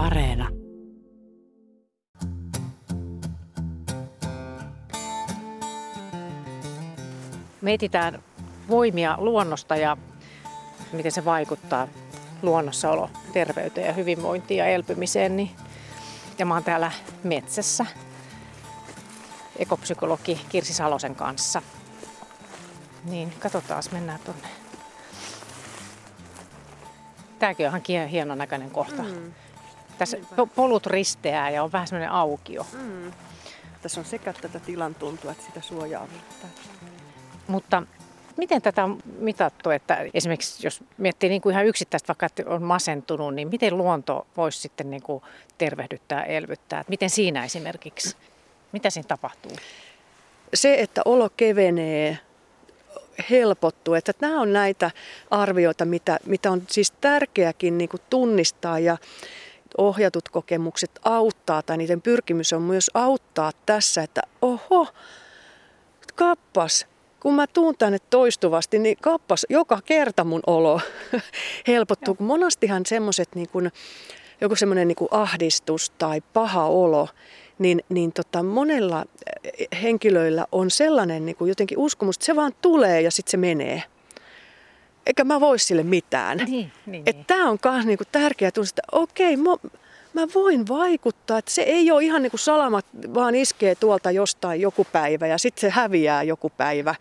Areena. Me etsitään voimia luonnosta ja miten se vaikuttaa luonnossaolo terveyteen ja hyvinvointiin ja elpymiseen. Niin ja mä oon täällä metsässä ekopsykologi Kirsi Salosen kanssa. Niin, katsotaan, mennään tonne. Tääkin on ihan hienon näköinen kohta. Mm. Tässä polut risteää ja on vähän semmoinen aukio. Mm. Tässä on sekä tätä tilan tuntua että sitä suojaa. Mutta miten tätä on mitattu, että esimerkiksi jos miettii niin kuin ihan yksittäistä, vaikka että on masentunut, niin miten luonto voisi sitten niin kuin tervehdyttää, elvyttää? Miten siinä esimerkiksi, mitä siinä tapahtuu? Se, että olo kevenee, helpottuu. Että nämä on näitä arvioita, mitä, mitä on siis tärkeäkin niin kuin tunnistaa ja ohjatut kokemukset auttaa tai niiden pyrkimys on myös auttaa tässä, että oho, kappas, kun mä tuun tänne toistuvasti, niin kappas, joka kerta mun olo helpottuu. Kun monastihan semmoiset niin kuin, joku semmoinen niin ahdistus tai paha olo, niin, niin tota, monella eh, henkilöillä on sellainen niin kuin jotenkin uskomus, että se vaan tulee ja sitten se menee. Eikä mä voi sille mitään. Niin, niin, niin. Tämä on myös niin tärkeää tunnistaa, että okei, mä, mä voin vaikuttaa. Että se ei ole ihan niin kuin salamat, vaan iskee tuolta jostain joku päivä ja sitten se häviää joku päivä.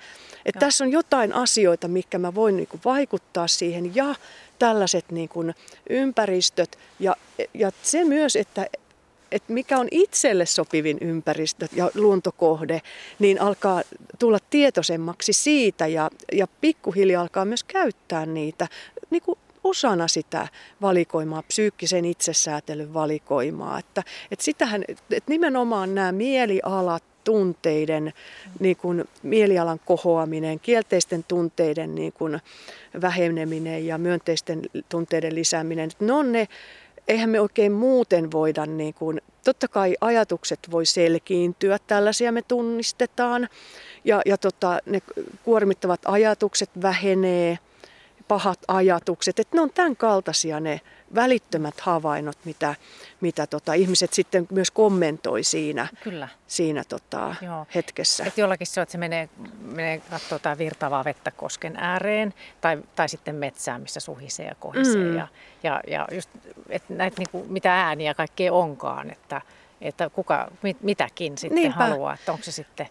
Että tässä on jotain asioita, mikä mä voin niin kuin vaikuttaa siihen ja tällaiset niin kuin ympäristöt ja, ja se myös, että että mikä on itselle sopivin ympäristö ja luontokohde, niin alkaa tulla tietoisemmaksi siitä ja, ja pikkuhiljaa alkaa myös käyttää niitä niin kuin osana sitä valikoimaa, psyykkisen itsesäätelyn valikoimaa. Että, että sitähän, että nimenomaan nämä mielialat, tunteiden, niin kuin mielialan kohoaminen, kielteisten tunteiden niin kuin väheneminen ja myönteisten tunteiden lisääminen, ne on ne eihän me oikein muuten voida, niin kuin, totta kai ajatukset voi selkiintyä, tällaisia me tunnistetaan. Ja, ja tota, ne kuormittavat ajatukset vähenee, pahat ajatukset, että ne on tämän kaltaisia ne välittömät havainnot, mitä, mitä tota, ihmiset sitten myös kommentoi siinä, Kyllä. siinä tota, hetkessä. Et jollakin se on, että se menee, menee katsoa jotain virtaavaa vettä kosken ääreen tai, tai sitten metsään, missä suhisee ja kohisee. Mm. Ja, ja, ja just, että näitä niin kuin, mitä ääniä kaikkea onkaan, että, että kuka mit, mitäkin sitten Niinpä. haluaa, että onko se sitten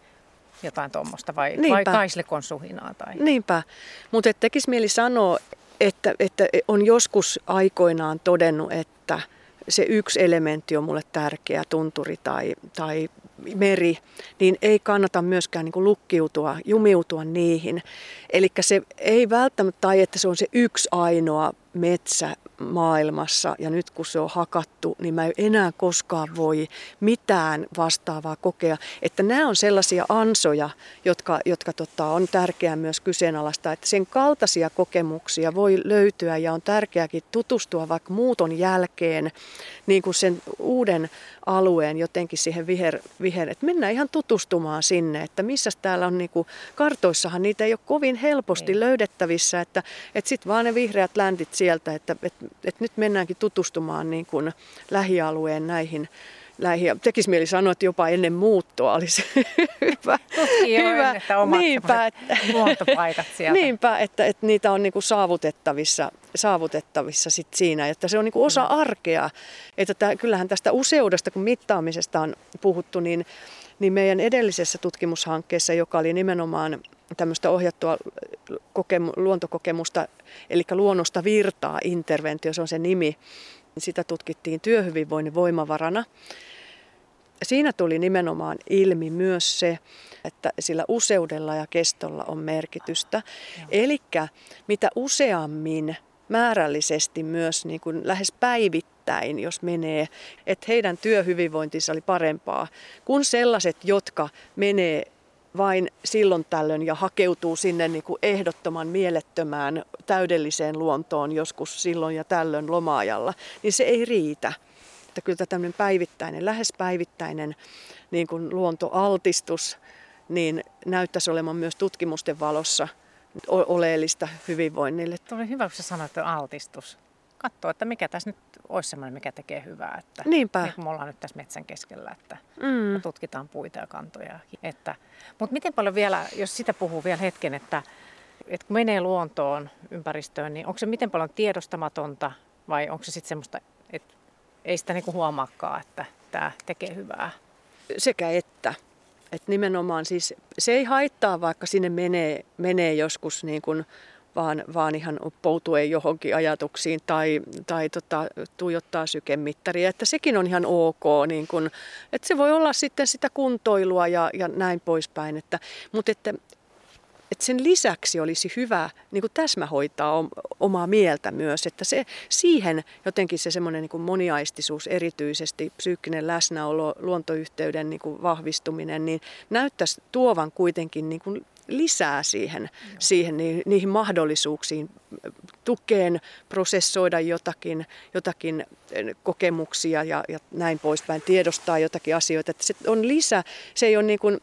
jotain tuommoista vai, vai kaislikon suhinaa? Tai... Niinpä, mutta tekisi mieli sanoa, että, että on joskus aikoinaan todennut, että se yksi elementti on mulle tärkeä, tunturi tai, tai meri, niin ei kannata myöskään niin lukkiutua, jumiutua niihin. Eli se ei välttämättä, tai että se on se yksi ainoa metsä maailmassa ja nyt kun se on hakattu, niin mä en enää koskaan voi mitään vastaavaa kokea. Että nämä on sellaisia ansoja, jotka, jotka tota, on tärkeää myös kyseenalaista, että sen kaltaisia kokemuksia voi löytyä ja on tärkeääkin tutustua vaikka muuton jälkeen niin kuin sen uuden alueen jotenkin siihen viher, viher että mennään ihan tutustumaan sinne, että missä täällä on, niin kuin, kartoissahan niitä ei ole kovin helposti ei. löydettävissä, että, että sitten vaan ne vihreät läntit sieltä, että, että, että nyt mennäänkin tutustumaan niin kuin lähialueen näihin lähi- tekisi mieli sanoa, että jopa ennen muuttoa olisi hyvä. hyvä. että omat niinpä, että, luontopaikat sieltä. Niinpä, että, että niitä on niin kuin saavutettavissa, saavutettavissa sit siinä, että se on niin kuin osa arkea. Että tämä, kyllähän tästä useudesta, kun mittaamisesta on puhuttu, niin, niin meidän edellisessä tutkimushankkeessa, joka oli nimenomaan tämmöistä ohjattua kokemu- luontokokemusta, eli luonnosta virtaa interventio, se on se nimi, sitä tutkittiin työhyvinvoinnin voimavarana. Siinä tuli nimenomaan ilmi myös se, että sillä useudella ja kestolla on merkitystä. Eli mitä useammin määrällisesti myös niin kuin lähes päivittäin, jos menee, että heidän työhyvinvointinsa oli parempaa kuin sellaiset, jotka menee vain silloin tällöin ja hakeutuu sinne niin kuin ehdottoman mielettömään täydelliseen luontoon joskus silloin ja tällöin lomaajalla, niin se ei riitä. Että kyllä tämmöinen päivittäinen, lähes päivittäinen niin kuin luontoaltistus, niin näyttäisi olevan myös tutkimusten valossa oleellista hyvinvoinnille. Tuli hyvä, kun sä sanoit, että altistus. Katsoa, että mikä tässä nyt olisi semmoinen, mikä tekee hyvää. Että, Niinpä. Niin kuin me ollaan nyt tässä metsän keskellä, että mm. tutkitaan puita ja kantoja. Että, mutta miten paljon vielä, jos sitä puhuu vielä hetken, että, että kun menee luontoon, ympäristöön, niin onko se miten paljon tiedostamatonta vai onko se sitten semmoista, että ei sitä niinku huomaakaan, että tämä tekee hyvää? Sekä että. Et nimenomaan siis se ei haittaa, vaikka sinne menee, menee joskus niin kuin vaan, vaan ihan poutuen johonkin ajatuksiin tai, tai tota, tuijottaa sykemittaria. Että sekin on ihan ok. Niin kun, että se voi olla sitten sitä kuntoilua ja, ja näin poispäin. Että, mutta että, että sen lisäksi olisi hyvä niin kuin täsmähoitaa omaa mieltä myös, että se, siihen jotenkin se semmoinen niin moniaistisuus, erityisesti psyykkinen läsnäolo, luontoyhteyden niin kuin vahvistuminen, niin näyttäisi tuovan kuitenkin niin lisää siihen, siihen niihin mahdollisuuksiin tukeen, prosessoida jotakin, jotakin kokemuksia ja, ja näin poispäin, tiedostaa jotakin asioita. Että se on lisä, se ei ole niin kuin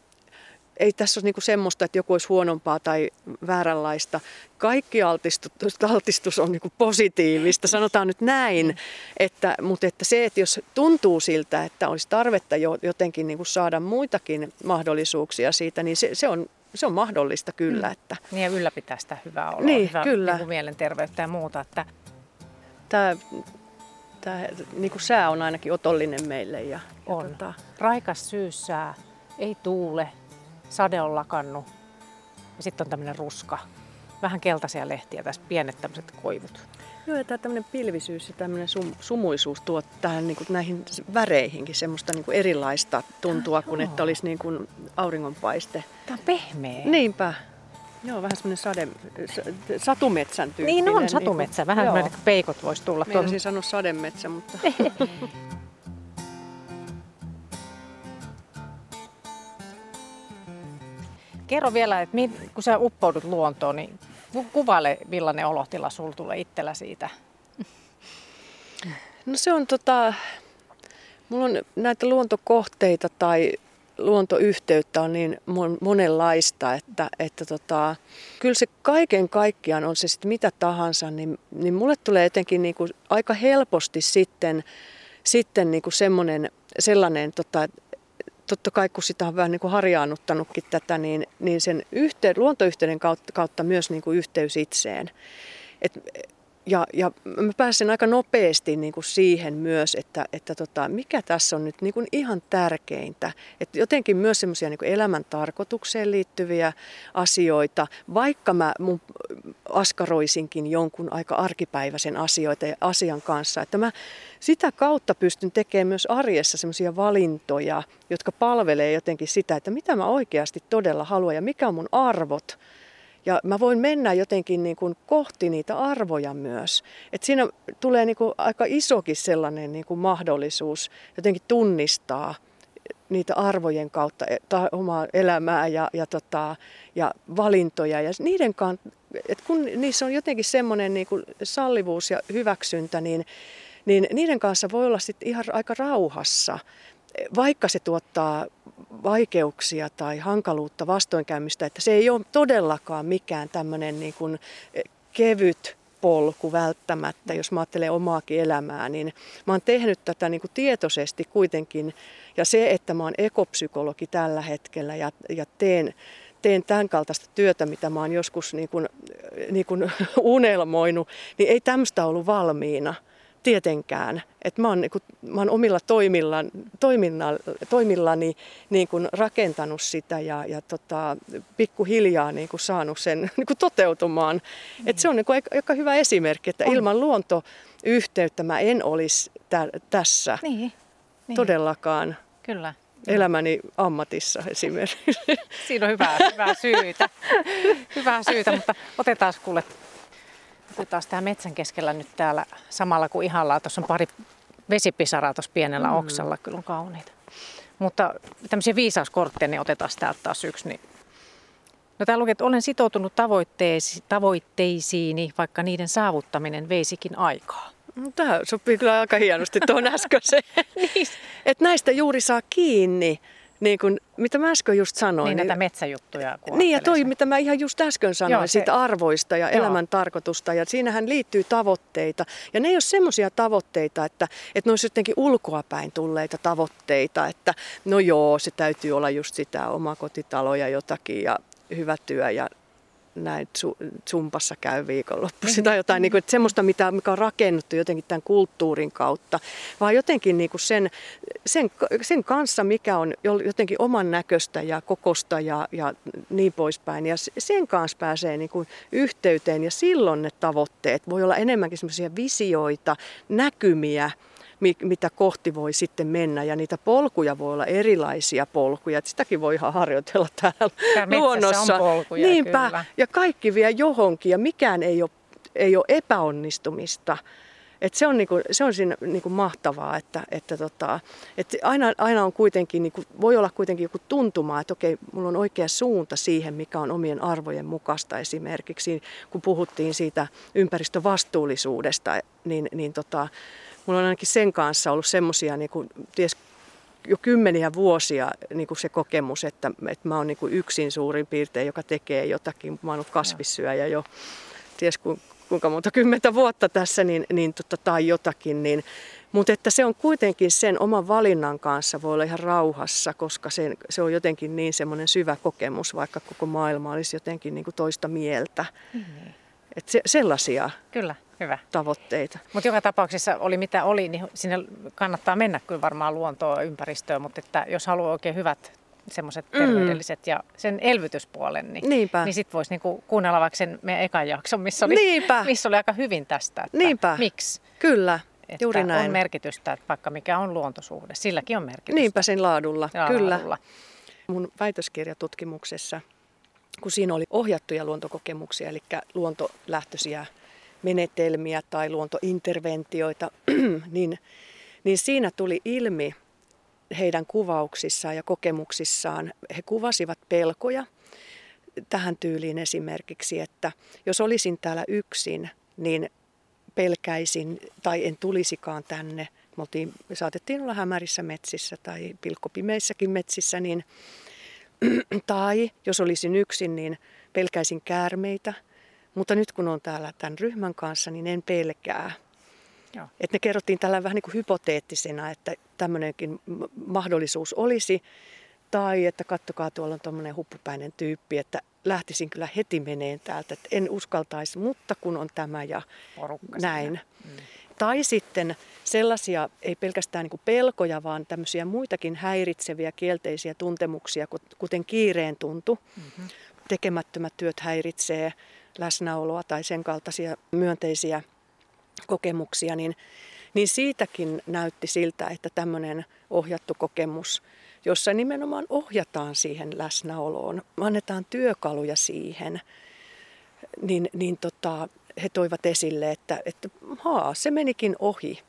ei tässä ole niinku semmoista, että joku olisi huonompaa tai vääränlaista. Kaikki altistus, altistus on niinku positiivista, sanotaan nyt näin. Että, mutta että se, että jos tuntuu siltä, että olisi tarvetta jotenkin niinku saada muitakin mahdollisuuksia siitä, niin se, se, on, se on mahdollista kyllä. Mm. Että. Niin ja ylläpitää sitä hyvää oloa, niin, hyvää kyllä. Niin kuin mielenterveyttä ja muuta. Että... Tämä, tämä niin kuin sää on ainakin otollinen meille. Ja, on. Ja tota... Raikas syyssää, ei tuule, sade on lakannut ja sitten on tämmöinen ruska. Vähän keltaisia lehtiä, tässä pienet tämmöiset koivut. Joo, ja tämä tämmöinen pilvisyys ja tämmöinen sum, sumuisuus tuo tähän niin kuin näihin väreihinkin semmoista niin kuin erilaista tuntua, ah, kuin että olisi niin kuin auringonpaiste. Tämä on pehmeä. Niinpä. Joo, vähän semmoinen sade, satumetsän tyyppinen. Niin on satumetsä, niin kuin, vähän joo. peikot voisi tulla. Meinasin sanoa sademetsä, mutta... Kerro vielä, että kun sä uppoudut luontoon, niin kuvaile millainen olotila sulla tulee itsellä siitä. No se on tota, mulla on näitä luontokohteita tai luontoyhteyttä on niin monenlaista, että, että tota, kyllä se kaiken kaikkiaan on se sitten mitä tahansa, niin, niin mulle tulee jotenkin niinku aika helposti sitten, sitten niinku semmoinen, sellainen tota, totta kai kun sitä on vähän niin kuin harjaannuttanutkin tätä, niin, niin sen yhteen, luontoyhteyden kautta, kautta myös niin kuin yhteys itseen. Et, ja, ja mä pääsen aika nopeasti niin kuin siihen myös, että, että tota, mikä tässä on nyt niin kuin ihan tärkeintä. Että jotenkin myös semmoisia niin elämän tarkoitukseen liittyviä asioita, vaikka mä mun askaroisinkin jonkun aika arkipäiväisen asioita ja asian kanssa. Että mä sitä kautta pystyn tekemään myös arjessa semmoisia valintoja, jotka palvelee jotenkin sitä, että mitä mä oikeasti todella haluan ja mikä on mun arvot ja mä voin mennä jotenkin niin kuin kohti niitä arvoja myös. Et siinä tulee niin kuin aika isokin sellainen niin kuin mahdollisuus jotenkin tunnistaa niitä arvojen kautta e, omaa elämää ja, ja, tota, ja valintoja. Ja niiden kan, et kun niissä on jotenkin semmoinen niin kuin sallivuus ja hyväksyntä, niin, niin niiden kanssa voi olla sit ihan aika rauhassa vaikka se tuottaa vaikeuksia tai hankaluutta vastoinkäymistä, että se ei ole todellakaan mikään tämmöinen niin kuin eh, kevyt polku välttämättä, jos mä ajattelen omaakin elämää, niin mä oon tehnyt tätä niin kuin tietoisesti kuitenkin. Ja se, että mä oon ekopsykologi tällä hetkellä ja, ja teen, teen tämän kaltaista työtä, mitä mä oon joskus niin kuin, niin kuin unelmoinut, niin ei tämmöistä ollut valmiina tietenkään. Et mä, oon, niin kuin, mä oon omilla toimilla, toiminnalla, toimillani niin kuin rakentanut sitä ja, ja tota, pikkuhiljaa niin kuin saanut sen niin kuin toteutumaan. Mm. Et se on niin kuin aika hyvä esimerkki, että on. ilman luontoyhteyttä mä en olisi tä, tässä niin, niin. todellakaan. Kyllä elämäni ammatissa esimerkiksi. Siinä on hyvää, hyvää syytä. hyvää syytä, mutta otetaan kuule Otetaan tämä metsän keskellä nyt täällä samalla kuin ihalla. Tuossa on pari vesipisaraa tuossa pienellä mm. oksalla, kyllä on kauniita. Mutta tämmöisiä viisauskortteja, niin otetaan täältä taas yksi. Niin... No täällä lukee, että olen sitoutunut tavoitteisi, tavoitteisiini, vaikka niiden saavuttaminen veisikin aikaa. No, tämä sopii kyllä aika hienosti tuohon äskeiseen. niin. Että näistä juuri saa kiinni niin kuin, mitä mä äsken just sanoin. Niin, näitä metsäjuttuja. Niin, ja toi, mitä mä ihan just äsken sanoin, Joo, se, siitä arvoista ja Joo. elämän tarkoitusta. Ja siinähän liittyy tavoitteita. Ja ne ei ole semmoisia tavoitteita, että, että ne olisi jotenkin ulkoapäin tulleita tavoitteita. Että no joo, se täytyy olla just sitä omakotitaloja ja jotakin ja hyvä työ ja näin Zumpassa käy viikonloppuisin tai jotain niin kuin, että semmoista, mitä, mikä on rakennettu jotenkin tämän kulttuurin kautta, vaan jotenkin niin kuin sen, sen, sen kanssa, mikä on jotenkin oman näköistä ja kokosta ja, ja niin poispäin. Ja sen kanssa pääsee niin kuin yhteyteen. Ja silloin ne tavoitteet voi olla enemmänkin semmoisia visioita, näkymiä, mitä kohti voi sitten mennä. Ja niitä polkuja voi olla erilaisia polkuja. Että sitäkin voi ihan harjoitella täällä Tää luonnossa. on polkuja, Niinpä. Kyllä. Ja kaikki vie johonkin ja mikään ei ole, ei ole epäonnistumista. Et se on, niinku, se on siinä niinku mahtavaa, että, että, tota, että aina, aina on kuitenkin, niinku, voi olla kuitenkin joku tuntuma, että okei, mulla on oikea suunta siihen, mikä on omien arvojen mukaista. Esimerkiksi kun puhuttiin siitä ympäristövastuullisuudesta, niin, niin tota, mulla on ainakin sen kanssa ollut semmoisia niin ties jo kymmeniä vuosia niin kuin se kokemus, että, että mä oon niin kuin yksin suurin piirtein, joka tekee jotakin. Mä oon ollut kasvissyöjä jo ties kuinka monta kymmentä vuotta tässä niin, niin tota, tai jotakin. Niin, mutta että se on kuitenkin sen oman valinnan kanssa voi olla ihan rauhassa, koska se, se on jotenkin niin semmoinen syvä kokemus, vaikka koko maailma olisi jotenkin niin kuin toista mieltä. Mm-hmm. Et se, sellaisia. Kyllä hyvä. tavoitteita. Mutta joka tapauksessa oli mitä oli, niin sinne kannattaa mennä kyllä varmaan luontoa ympäristöön, mutta että jos haluaa oikein hyvät semmoiset mm. terveydelliset ja sen elvytyspuolen, niin, Niinpä. niin sitten voisi niinku kuunnella vaikka sen meidän ekan jakson, missä oli, Niinpä. missä oli aika hyvin tästä, että Niinpä. miksi. Kyllä, että juuri näin. on merkitystä, että vaikka mikä on luontosuhde, silläkin on merkitystä. Niinpä sen laadulla, ja kyllä. Laadulla. Mun väitöskirjatutkimuksessa, kun siinä oli ohjattuja luontokokemuksia, eli luontolähtöisiä menetelmiä tai luontointerventioita, niin, niin siinä tuli ilmi heidän kuvauksissaan ja kokemuksissaan, he kuvasivat pelkoja tähän tyyliin esimerkiksi, että jos olisin täällä yksin, niin pelkäisin tai en tulisikaan tänne. Me, oltiin, me saatettiin olla hämärissä metsissä tai pilkkopimeissäkin metsissä, niin, tai jos olisin yksin, niin pelkäisin käärmeitä – mutta nyt kun on täällä tämän ryhmän kanssa, niin en pelkää. Joo. Et ne kerrottiin tällä vähän niin kuin hypoteettisena, että tämmöinenkin mahdollisuus olisi. Tai että kattokaa, tuolla on tuommoinen huppupäinen tyyppi, että lähtisin kyllä heti meneen täältä, että en uskaltaisi, mutta kun on tämä ja Porukka näin. Mm. Tai sitten sellaisia, ei pelkästään niin pelkoja, vaan tämmöisiä muitakin häiritseviä kielteisiä tuntemuksia, kuten kiireen tuntu. Mm-hmm. Tekemättömät työt häiritsee, läsnäoloa tai sen kaltaisia myönteisiä kokemuksia, niin, niin siitäkin näytti siltä, että tämmöinen ohjattu kokemus, jossa nimenomaan ohjataan siihen läsnäoloon, annetaan työkaluja siihen, niin, niin tota, he toivat esille, että, että haa, se menikin ohi.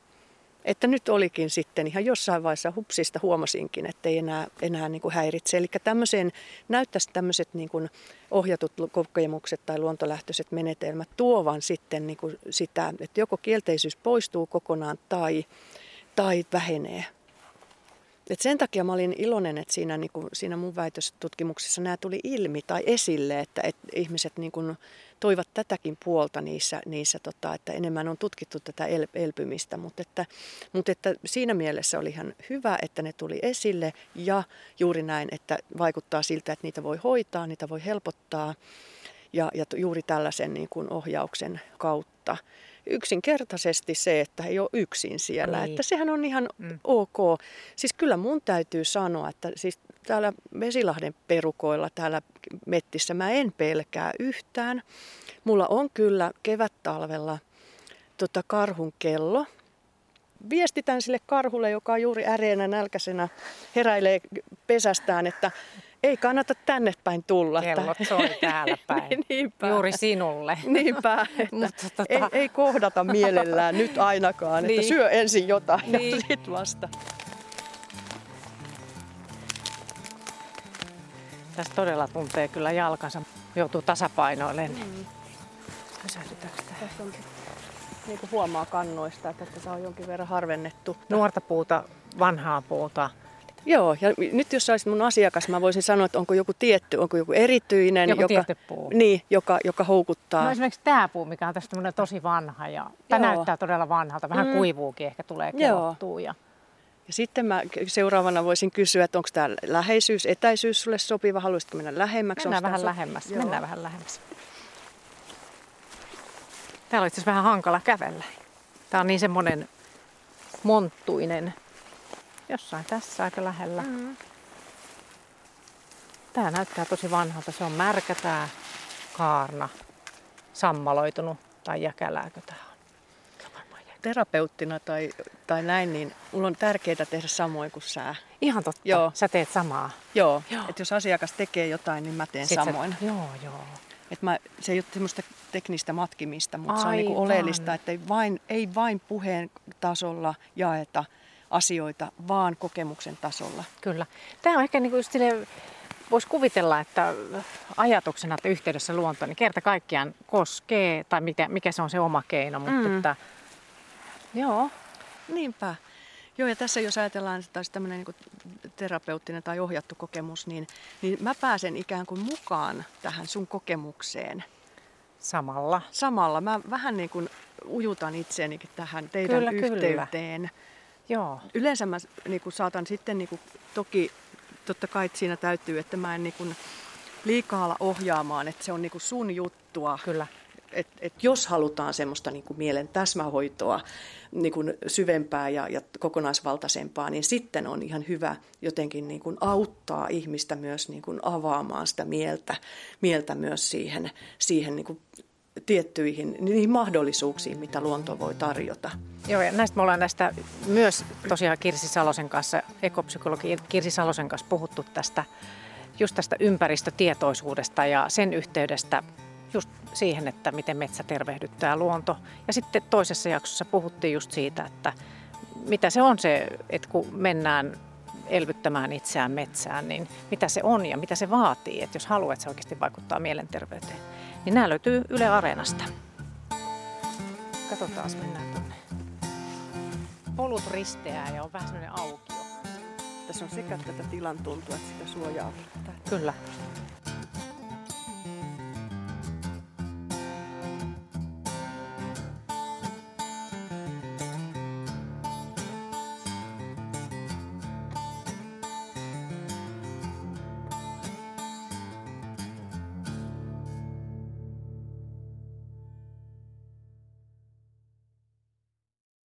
Että nyt olikin sitten ihan jossain vaiheessa hupsista huomasinkin, että ei enää, enää niin kuin häiritse. Eli tämmöiseen näyttäisi tämmöiset niin kuin ohjatut kokemukset tai luontolähtöiset menetelmät tuovan sitten niin kuin sitä, että joko kielteisyys poistuu kokonaan tai, tai vähenee. Et sen takia mä olin iloinen, että siinä, niin kuin, siinä mun väitöstutkimuksessa nämä tuli ilmi tai esille, että, että ihmiset niin kuin, toivat tätäkin puolta niissä, niissä tota, että enemmän on tutkittu tätä el, elpymistä, mutta että, mutta että siinä mielessä oli ihan hyvä, että ne tuli esille ja juuri näin, että vaikuttaa siltä, että niitä voi hoitaa, niitä voi helpottaa ja, ja juuri tällaisen niin kuin ohjauksen kautta yksinkertaisesti se, että ei ole yksin siellä. Niin. Että sehän on ihan mm. ok. Siis kyllä mun täytyy sanoa, että siis täällä Vesilahden perukoilla täällä mettissä mä en pelkää yhtään. Mulla on kyllä kevät-talvella tota karhun kello. Viestitän sille karhulle, joka on juuri äreenä nälkäisenä heräilee pesästään, että ei kannata tänne päin tulla. Kellot soi täällä päin. Niinpä. Juuri sinulle. Niinpä. Mutta tota... ei, ei kohdata mielellään nyt ainakaan, niin. että syö ensin jotain niin. ja sitten vasta. Tässä todella tuntee kyllä jalkansa. Joutuu tasapainoilleen. Mm. Pysähdytäänkö Tässä on, niin kuin huomaa kannoista, että tätä on jonkin verran harvennettu. Nuorta puuta, vanhaa puuta, Joo, ja nyt jos olisit mun asiakas, mä voisin sanoa, että onko joku tietty, onko joku erityinen, joku joka, puu. Niin, joka, joka houkuttaa. No esimerkiksi tämä puu, mikä on tästä tosi vanha ja tämä näyttää todella vanhalta. Vähän mm. kuivuukin ehkä tulee kelottua. Ja... ja sitten mä seuraavana voisin kysyä, että onko tämä läheisyys, etäisyys sulle sopiva, haluaisitko mennä lähemmäksi? Mennään vähän lähemmäs, Joo. mennään vähän lähemmäs. Täällä on itse vähän hankala kävellä. Tämä on niin semmoinen monttuinen. Jossain tässä aika lähellä. Mm. Tämä näyttää tosi vanhalta. Se on märkä tämä kaarna. Sammaloitunut tai jäkälääkö tämä on? Terapeuttina tai, tai näin, niin mulla on tärkeää tehdä samoin kuin sä. Ihan totta. Joo. Sä teet samaa. Joo. joo. Että jos asiakas tekee jotain, niin mä teen Sitten samoin. Sä... Joo, joo. Et mä, se ei ole semmoista teknistä matkimista, mutta Aivan. se on niinku oleellista, että ei vain, ei vain puheen tasolla jaeta asioita, vaan kokemuksen tasolla. Kyllä. Tämä on ehkä niin kuin just silleen, voisi kuvitella, että ajatuksena, että yhteydessä luonto, niin kerta kaikkiaan koskee, tai mikä, mikä se on se oma keino, mutta mm. että joo. Niinpä. Joo, ja tässä jos ajatellaan että olisi tämmöinen niin terapeuttinen tai ohjattu kokemus, niin, niin mä pääsen ikään kuin mukaan tähän sun kokemukseen. Samalla. Samalla. Mä vähän niin kuin ujutan itseänikin tähän teidän kyllä, yhteyteen. Kyllä. Joo. Yleensä mä niin kuin saatan sitten, niin kuin, toki totta kai siinä täytyy, että mä en niin kuin, liikaa ala ohjaamaan, että se on niin kuin sun juttua. Kyllä et, et jos halutaan semmoista niin kuin mielen täsmähoitoa, niin kuin syvempää ja, ja kokonaisvaltaisempaa, niin sitten on ihan hyvä jotenkin niin kuin auttaa ihmistä myös niin kuin avaamaan sitä mieltä, mieltä myös siihen, siihen niin kuin tiettyihin niihin mahdollisuuksiin, mitä luonto voi tarjota. Joo, ja näistä me ollaan näistä myös tosiaan Kirsi Salosen kanssa, ekopsykologi Kirsi Salosen kanssa puhuttu tästä, just tästä ympäristötietoisuudesta ja sen yhteydestä just siihen, että miten metsä tervehdyttää luonto. Ja sitten toisessa jaksossa puhuttiin just siitä, että mitä se on se, että kun mennään elvyttämään itseään metsään, niin mitä se on ja mitä se vaatii, että jos haluaa, että se oikeasti vaikuttaa mielenterveyteen. Niin nämä löytyy Yle Areenasta. Katsotaan, mennään tuonne. Polut risteää ja on vähän sellainen aukio. Tässä on sekä tätä tilan tuntua että sitä suojaa. Kyllä.